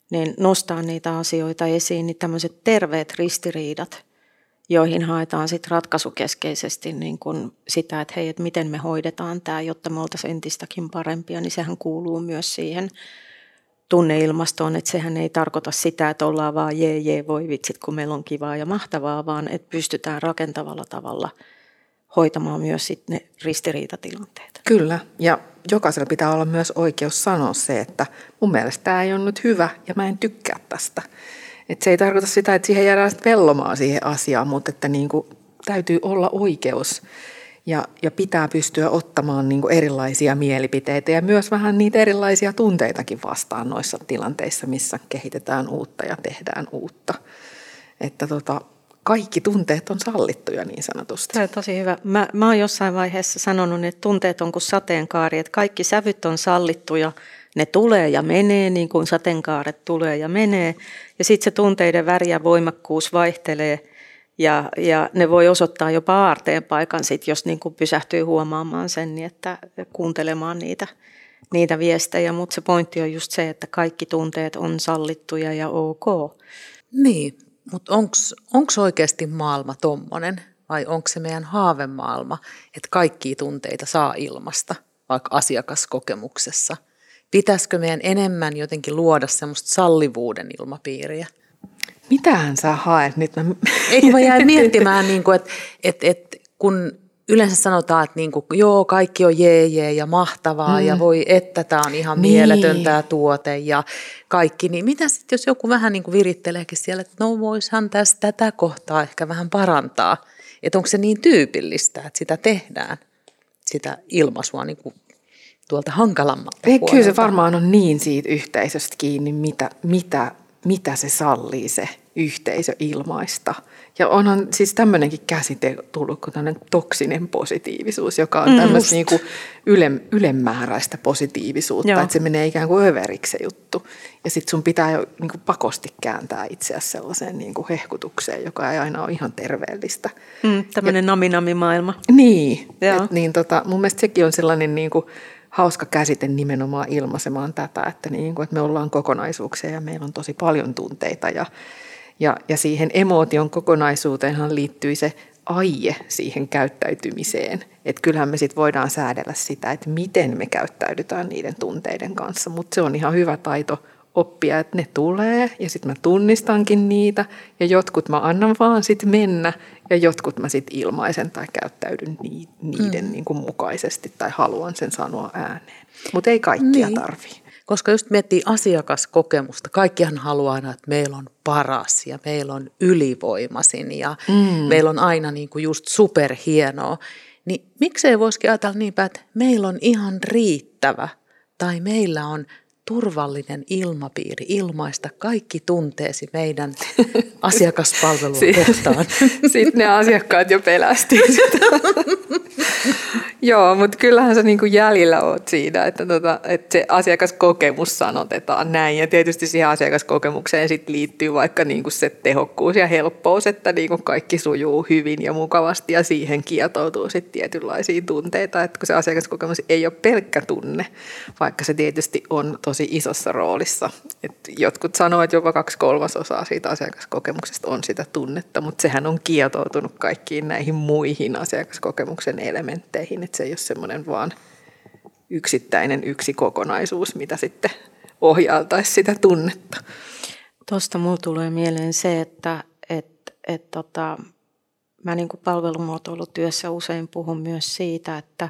niin nostaa niitä asioita esiin, niin tämmöiset terveet ristiriidat, joihin haetaan sitten ratkaisukeskeisesti niin kuin sitä, että hei, että miten me hoidetaan tämä, jotta me oltaisiin entistäkin parempia, niin sehän kuuluu myös siihen tunneilmastoon, että sehän ei tarkoita sitä, että ollaan vaan jee jee voi vitsit, kun meillä on kivaa ja mahtavaa, vaan että pystytään rakentavalla tavalla hoitamaan myös sitten ne ristiriitatilanteet. Kyllä, ja jokaisella pitää olla myös oikeus sanoa se, että mun mielestä tämä ei ole nyt hyvä ja mä en tykkää tästä. Et se ei tarkoita sitä, että siihen jäädään vellomaan siihen asiaan, mutta että niin kuin täytyy olla oikeus ja, ja pitää pystyä ottamaan niin kuin erilaisia mielipiteitä ja myös vähän niitä erilaisia tunteitakin vastaan noissa tilanteissa, missä kehitetään uutta ja tehdään uutta. Että tota, kaikki tunteet on sallittuja niin sanotusti. Tämä on tosi hyvä. Mä, mä oon jossain vaiheessa sanonut, että tunteet on kuin sateenkaari, että kaikki sävyt on sallittuja, ne tulee ja menee niin kuin sateenkaaret tulee ja menee. Ja sitten se tunteiden väri ja voimakkuus vaihtelee ja, ja ne voi osoittaa jopa aarteen paikan, sit, jos niin kuin pysähtyy huomaamaan sen, niin että kuuntelemaan niitä, niitä viestejä. Mutta se pointti on just se, että kaikki tunteet on sallittuja ja ok. Niin, mutta onko oikeasti maailma tommonen vai onko se meidän haavemaailma, että kaikki tunteita saa ilmasta, vaikka asiakaskokemuksessa? Pitäisikö meidän enemmän jotenkin luoda semmoista sallivuuden ilmapiiriä? Mitähän sä haet nyt? Eikö mä jäin miettimään, *laughs* niin kuin, että, että, että kun yleensä sanotaan, että niin kuin, joo, kaikki on jee, jee ja mahtavaa mm. ja voi, että tämä on ihan niin. mieletön tämä tuote ja kaikki, niin mitä sitten, jos joku vähän niin kuin viritteleekin siellä, että no voishan tässä tätä kohtaa ehkä vähän parantaa, että onko se niin tyypillistä, että sitä tehdään, sitä ilmaisua niin kuin tuolta hankalammalta Ei, Kyllä se varmaan on niin siitä yhteisöstä kiinni, mitä, mitä, mitä se sallii se yhteisö ilmaista. Ja onhan siis tämmöinenkin käsite tullut kuin tämmöinen toksinen positiivisuus, joka on mm, tämmöistä niin kuin yle, ylemmääräistä positiivisuutta, Joo. että se menee ikään kuin överiksi se juttu. Ja sitten sun pitää jo niin kuin pakosti kääntää itseäsi sellaiseen niin kuin hehkutukseen, joka ei aina ole ihan terveellistä. Mm, tämmöinen nami-nami-maailma. Niin, et, niin tota, mun mielestä sekin on sellainen niin kuin hauska käsite nimenomaan ilmaisemaan tätä, että, niin kuin, että me ollaan kokonaisuuksia ja meillä on tosi paljon tunteita ja ja, ja siihen emootion kokonaisuuteenhan liittyy se aie siihen käyttäytymiseen. Että kyllähän me sitten voidaan säädellä sitä, että miten me käyttäydytään niiden tunteiden kanssa, mutta se on ihan hyvä taito oppia, että ne tulee ja sitten mä tunnistankin niitä ja jotkut mä annan vaan sitten mennä ja jotkut mä sitten ilmaisen tai käyttäydyn niiden mm. niin kuin mukaisesti tai haluan sen sanoa ääneen. Mutta ei kaikkia niin. tarvii. Koska just miettii asiakaskokemusta, kaikkihan haluaa aina, että meillä on paras ja meillä on ylivoimasin ja mm. meillä on aina niin kuin just superhienoa. Niin miksei voisikin ajatella niin päin, että meillä on ihan riittävä tai meillä on turvallinen ilmapiiri ilmaista kaikki tunteesi meidän *laughs* asiakaspalvelua kohtaan. *laughs* Sitten ne asiakkaat jo pelästi *laughs* Joo, mutta kyllähän sä niinku jäljellä oot siinä, että, tota, että se asiakaskokemus sanotetaan näin. Ja tietysti siihen asiakaskokemukseen sit liittyy vaikka niinku se tehokkuus ja helppous, että niinku kaikki sujuu hyvin ja mukavasti ja siihen kietoutuu sitten tietynlaisia tunteita. Että kun se asiakaskokemus ei ole pelkkä tunne, vaikka se tietysti on tosi isossa roolissa. Et jotkut sanoo, että jopa kaksi kolmasosaa siitä asiakaskokemuksesta on sitä tunnetta, mutta sehän on kietoutunut kaikkiin näihin muihin asiakaskokemuksen elementteihin että se ei ole semmoinen vaan yksittäinen yksi kokonaisuus, mitä sitten ohjaltaisi sitä tunnetta. Tuosta mulla tulee mieleen se, että et, et tota, mä niin palvelumuotoilutyössä usein puhun myös siitä, että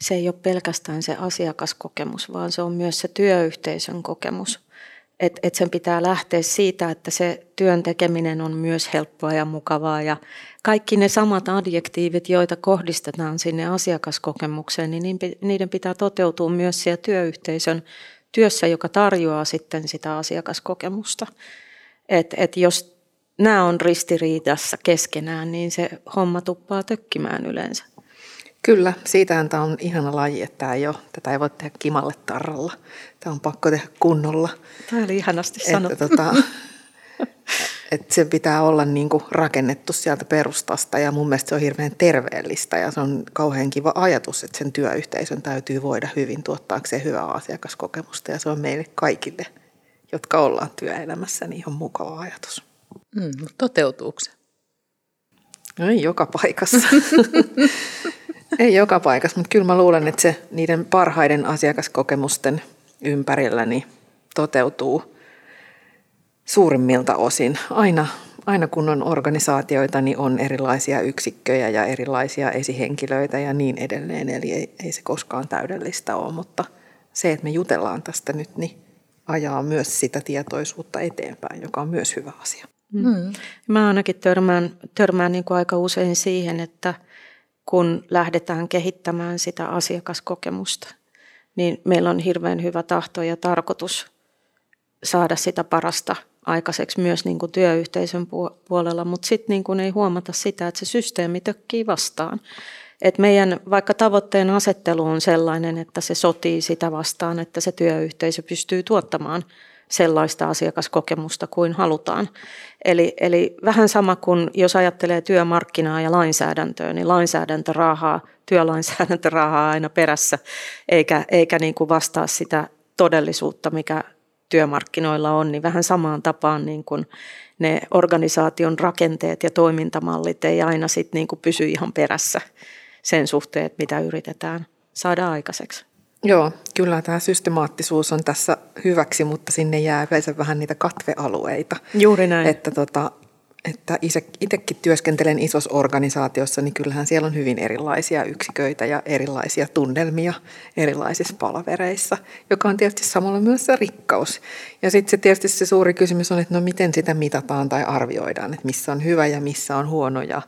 se ei ole pelkästään se asiakaskokemus, vaan se on myös se työyhteisön kokemus että et sen pitää lähteä siitä, että se työn tekeminen on myös helppoa ja mukavaa ja kaikki ne samat adjektiivit, joita kohdistetaan sinne asiakaskokemukseen, niin niiden pitää toteutua myös siellä työyhteisön työssä, joka tarjoaa sitten sitä asiakaskokemusta. Et, et jos nämä on ristiriidassa keskenään, niin se homma tuppaa tökkimään yleensä. Kyllä, siitähän tämä on ihana laji, että tämä ei ole, tätä ei voi tehdä kimalle tarralla. Tämä on pakko tehdä kunnolla. Tämä oli ihanasti sanottu. Että, tota, *laughs* että se pitää olla niin kuin rakennettu sieltä perustasta ja mun mielestä se on hirveän terveellistä ja se on kauhean kiva ajatus, että sen työyhteisön täytyy voida hyvin tuottaakseen hyvää asiakaskokemusta ja se on meille kaikille, jotka ollaan työelämässä, niin ihan mukava ajatus. Mm, toteutuuko se? No ei joka paikassa. *laughs* ei joka paikassa, mutta kyllä mä luulen, että se niiden parhaiden asiakaskokemusten ympärillä niin toteutuu suurimmilta osin. Aina, aina kun on organisaatioita, niin on erilaisia yksikköjä ja erilaisia esihenkilöitä ja niin edelleen. Eli ei, ei se koskaan täydellistä ole, mutta se, että me jutellaan tästä nyt, niin ajaa myös sitä tietoisuutta eteenpäin, joka on myös hyvä asia. Mm. mm. Mä ainakin törmään, törmään niin kuin aika usein siihen, että kun lähdetään kehittämään sitä asiakaskokemusta, niin meillä on hirveän hyvä tahto ja tarkoitus saada sitä parasta aikaiseksi myös niin kuin työyhteisön puolella, mutta sitten niin ei huomata sitä, että se systeemi tökkii vastaan. Et meidän vaikka tavoitteen asettelu on sellainen, että se sotii sitä vastaan, että se työyhteisö pystyy tuottamaan sellaista asiakaskokemusta kuin halutaan. Eli, eli vähän sama kuin jos ajattelee työmarkkinaa ja lainsäädäntöä, niin lainsäädäntö rahaa, työlainsäädäntö rahaa aina perässä, eikä, eikä niin kuin vastaa sitä todellisuutta, mikä työmarkkinoilla on, niin vähän samaan tapaan niin kuin ne organisaation rakenteet ja toimintamallit ei aina sit niin kuin pysy ihan perässä sen suhteen, että mitä yritetään saada aikaiseksi. Joo, kyllä tämä systemaattisuus on tässä hyväksi, mutta sinne jää yleensä vähän niitä katvealueita. Juuri näin. Että, tota, että itsekin työskentelen isossa organisaatiossa, niin kyllähän siellä on hyvin erilaisia yksiköitä ja erilaisia tunnelmia erilaisissa palavereissa, joka on tietysti samalla myös se rikkaus. Ja sitten se tietysti se suuri kysymys on, että no miten sitä mitataan tai arvioidaan, että missä on hyvä ja missä on huono. Ja,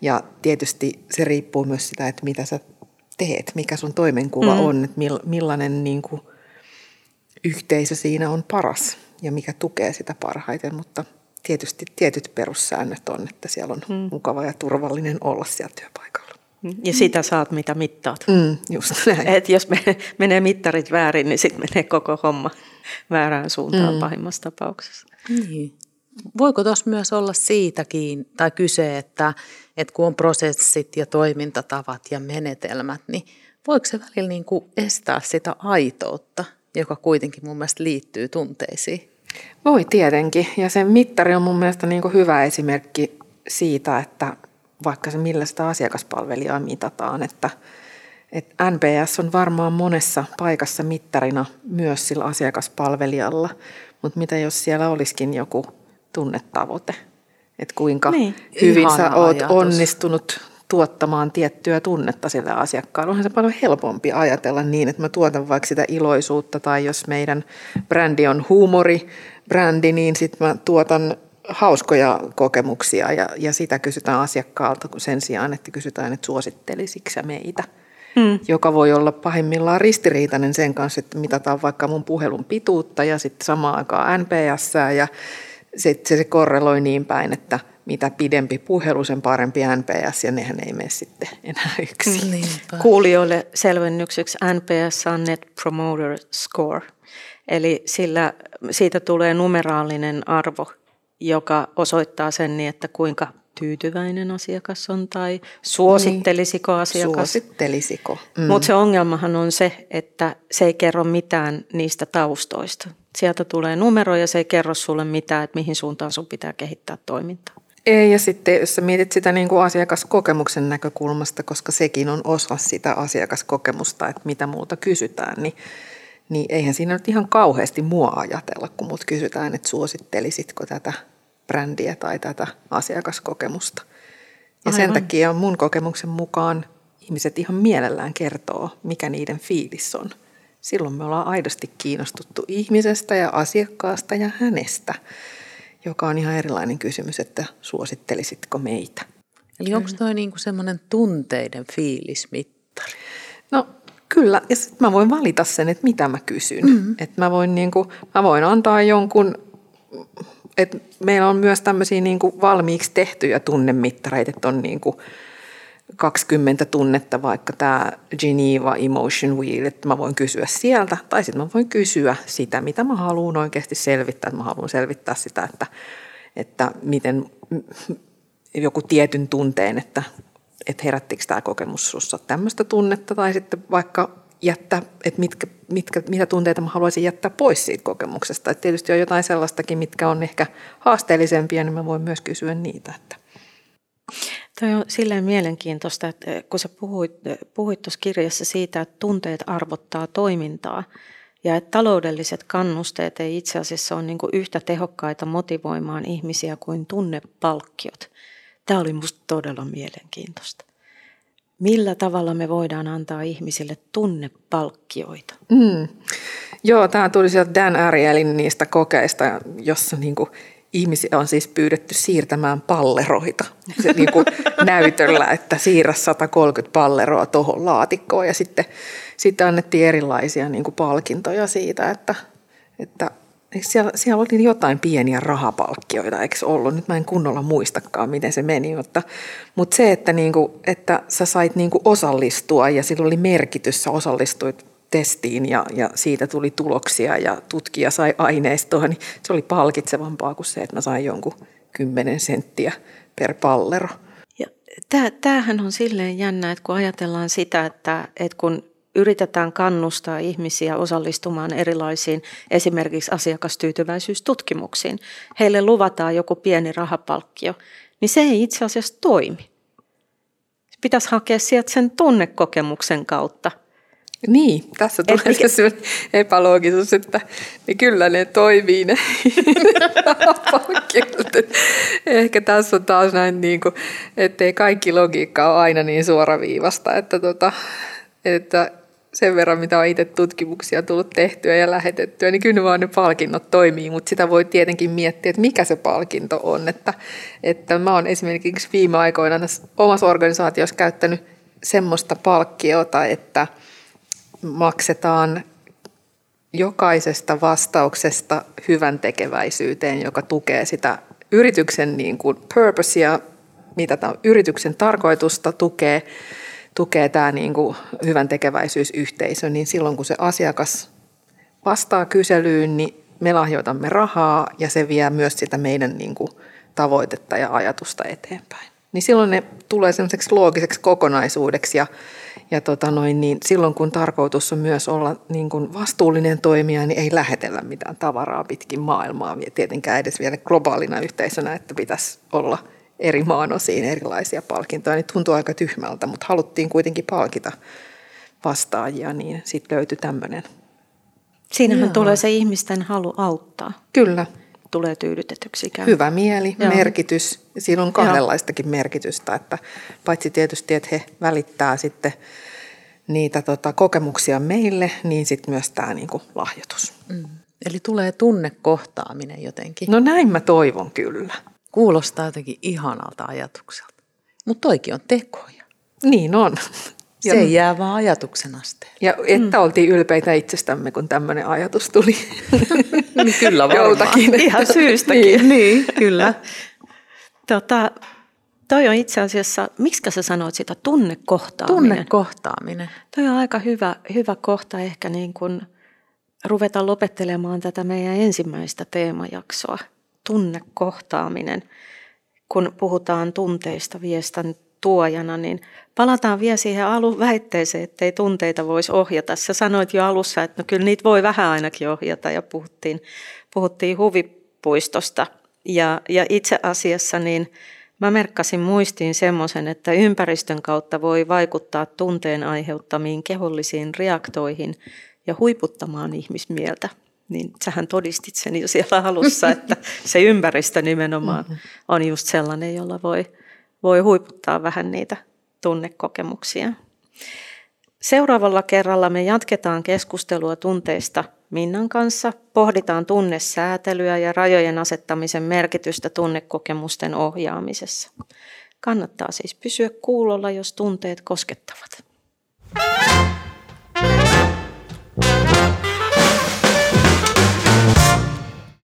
ja tietysti se riippuu myös sitä, että mitä sä teet, mikä sun toimenkuva mm. on, että millainen niin kuin, yhteisö siinä on paras ja mikä tukee sitä parhaiten, mutta tietysti tietyt perussäännöt on, että siellä on mm. mukava ja turvallinen olla siellä työpaikalla. Mm. Ja sitä saat, mitä mittaat. Mm, just näin. Et jos menee mittarit väärin, niin sitten menee koko homma väärään suuntaan mm. pahimmassa tapauksessa. Niin. Voiko tuossa myös olla siitäkin, tai kyse, että, että kun on prosessit ja toimintatavat ja menetelmät, niin voiko se välillä niin kuin estää sitä aitoutta, joka kuitenkin mun mielestä liittyy tunteisiin? Voi tietenkin, ja se mittari on mun mielestä niin kuin hyvä esimerkki siitä, että vaikka se millä sitä asiakaspalvelijaa mitataan, että, että NPS on varmaan monessa paikassa mittarina myös sillä asiakaspalvelijalla, mutta mitä jos siellä olisikin joku tunnetavoite, että kuinka niin, hyvin sä oot ajatus. onnistunut tuottamaan tiettyä tunnetta sille asiakkaalle. Onhan se paljon helpompi ajatella niin, että mä tuotan vaikka sitä iloisuutta tai jos meidän brändi on huumori, brändi, niin sitten mä tuotan hauskoja kokemuksia ja, ja sitä kysytään asiakkaalta sen sijaan, että kysytään, että suosittelisitko sä meitä. Hmm. joka voi olla pahimmillaan ristiriitainen sen kanssa, että mitataan vaikka mun puhelun pituutta ja sitten samaan aikaan NPS ja se, se, se korreloi niin päin, että mitä pidempi puhelu, sen parempi NPS, ja nehän ei mene sitten enää yksin. Niinpä. Kuulijoille selvennykseksi NPS on Net Promoter Score, eli sillä, siitä tulee numeraalinen arvo, joka osoittaa sen niin, että kuinka tyytyväinen asiakas on tai suosittelisiko niin. asiakas. Suosittelisiko. Mm. Mutta se ongelmahan on se, että se ei kerro mitään niistä taustoista. Sieltä tulee numero ja se ei kerro sulle mitään, että mihin suuntaan sun pitää kehittää toimintaa. Ei, ja sitten jos sä mietit sitä niin kuin asiakaskokemuksen näkökulmasta, koska sekin on osa sitä asiakaskokemusta, että mitä muuta kysytään, niin, niin eihän siinä nyt ihan kauheasti mua ajatella, kun mut kysytään, että suosittelisitko tätä brändiä tai tätä asiakaskokemusta. Ja Aivan. sen takia mun kokemuksen mukaan ihmiset ihan mielellään kertoo, mikä niiden fiilis on. Silloin me ollaan aidosti kiinnostuttu ihmisestä ja asiakkaasta ja hänestä joka on ihan erilainen kysymys, että suosittelisitko meitä. Eli onko toi niinku semmoinen tunteiden fiilismittari? No kyllä, ja sitten mä voin valita sen, että mitä mä kysyn. Mm-hmm. Että mä voin, niinku, mä voin antaa jonkun Et meillä on myös tämmöisiä niin kuin valmiiksi tehtyjä tunnemittareita, että on niin kuin 20 tunnetta, vaikka tämä Geneva Emotion Wheel, että mä voin kysyä sieltä, tai sitten mä voin kysyä sitä, mitä mä haluan oikeasti selvittää, että mä haluan selvittää sitä, että, että miten joku tietyn tunteen, että, että herättikö tämä kokemus sinussa tämmöistä tunnetta, tai sitten vaikka jättää, että mitkä, mitkä, mitä tunteita mä haluaisin jättää pois siitä kokemuksesta. Että tietysti on jotain sellaistakin, mitkä on ehkä haasteellisempia, niin mä voin myös kysyä niitä. Että. Toi on silleen mielenkiintoista, että kun sä puhuit, puhuit tuossa kirjassa siitä, että tunteet arvottaa toimintaa ja että taloudelliset kannusteet ei itse asiassa ole niin yhtä tehokkaita motivoimaan ihmisiä kuin tunnepalkkiot. Tämä oli musta todella mielenkiintoista. Millä tavalla me voidaan antaa ihmisille tunnepalkkioita? Mm. Joo, tämä tuli sieltä Dan Arielin niistä kokeista, jossa niinku ihmisiä on siis pyydetty siirtämään palleroita se *laughs* niin kuin näytöllä, että siirrä 130 palleroa tuohon laatikkoon ja sitten, sitten annettiin erilaisia niin kuin palkintoja siitä, että, että siellä, siellä oli jotain pieniä rahapalkkioita, eikö ollut? Nyt mä en kunnolla muistakaan, miten se meni, mutta, mutta se, että, niinku, että sä sait niinku osallistua ja sillä oli merkitys, sä osallistuit testiin ja, ja siitä tuli tuloksia ja tutkija sai aineistoa, niin se oli palkitsevampaa kuin se, että mä sain jonkun kymmenen senttiä per pallero. Ja tämähän on silleen jännä, että kun ajatellaan sitä, että, että kun yritetään kannustaa ihmisiä osallistumaan erilaisiin esimerkiksi asiakastyytyväisyystutkimuksiin. Heille luvataan joku pieni rahapalkkio, niin se ei itse asiassa toimi. Pitäisi hakea sieltä sen tunnekokemuksen kautta. Niin, tässä tulee Et, se epäloogisuus, että niin kyllä ne toimii ne Ehkä tässä on taas näin, niin kuin, ettei kaikki logiikka ole aina niin suoraviivasta, että, tota, että sen verran, mitä on itse tutkimuksia tullut tehtyä ja lähetettyä, niin kyllä vaan ne palkinnot toimii, mutta sitä voi tietenkin miettiä, että mikä se palkinto on. Että, että mä oon esimerkiksi viime aikoina omassa organisaatiossa käyttänyt semmoista palkkiota, että maksetaan jokaisesta vastauksesta hyvän tekeväisyyteen, joka tukee sitä yrityksen niin kuin purposea, mitä tämä yrityksen tarkoitusta tukee, tukee tämä niin kuin hyvän tekeväisyysyhteisö, niin silloin kun se asiakas vastaa kyselyyn, niin me lahjoitamme rahaa ja se vie myös sitä meidän niin kuin tavoitetta ja ajatusta eteenpäin. Niin silloin ne tulee semmoiseksi loogiseksi kokonaisuudeksi ja, ja tota noin, niin silloin kun tarkoitus on myös olla niin kuin vastuullinen toimija, niin ei lähetellä mitään tavaraa pitkin maailmaa, tietenkään edes vielä globaalina yhteisönä, että pitäisi olla – eri maanosiin erilaisia palkintoja, niin tuntui aika tyhmältä, mutta haluttiin kuitenkin palkita vastaajia, niin sitten löytyi tämmöinen. Siinähän Joo. tulee se ihmisten halu auttaa. Kyllä. Tulee tyydytetyksi. Hyvä mieli, Joo. merkitys. Siinä on kahdenlaistakin Joo. merkitystä, että paitsi tietysti, että he välittää sitten niitä tota, kokemuksia meille, niin sitten myös tämä niinku, lahjoitus. Mm. Eli tulee tunnekohtaaminen jotenkin. No näin mä toivon kyllä. Kuulostaa jotenkin ihanalta ajatukselta. Mutta toikin on tekoja. Niin on. *laughs* Se ei jää vaan ajatuksen asteen. Ja että mm. oltiin ylpeitä itsestämme, kun tämmöinen ajatus tuli. *laughs* niin kyllä varmaan. Joltakin. Ihan syystäkin. niin, niin, *laughs* kyllä. Tota, toi on itse asiassa, miksi sä sanoit sitä, tunnekohtaaminen? Tunnekohtaaminen. Toi on aika hyvä, hyvä kohta ehkä niin kuin ruveta lopettelemaan tätä meidän ensimmäistä teemajaksoa tunnekohtaaminen, kun puhutaan tunteista viestän tuojana, niin palataan vielä siihen alun väitteeseen, että ei tunteita voisi ohjata. Sä sanoit jo alussa, että no kyllä niitä voi vähän ainakin ohjata ja puhuttiin, puhuttiin huvipuistosta. Ja, ja itse asiassa niin mä merkkasin muistiin semmoisen, että ympäristön kautta voi vaikuttaa tunteen aiheuttamiin kehollisiin reaktoihin ja huiputtamaan ihmismieltä niin sähän todistit sen jo siellä alussa, *laughs* että se ympäristö nimenomaan mm-hmm. on just sellainen, jolla voi, voi huiputtaa vähän niitä tunnekokemuksia. Seuraavalla kerralla me jatketaan keskustelua tunteista Minnan kanssa, pohditaan tunnesäätelyä ja rajojen asettamisen merkitystä tunnekokemusten ohjaamisessa. Kannattaa siis pysyä kuulolla, jos tunteet koskettavat.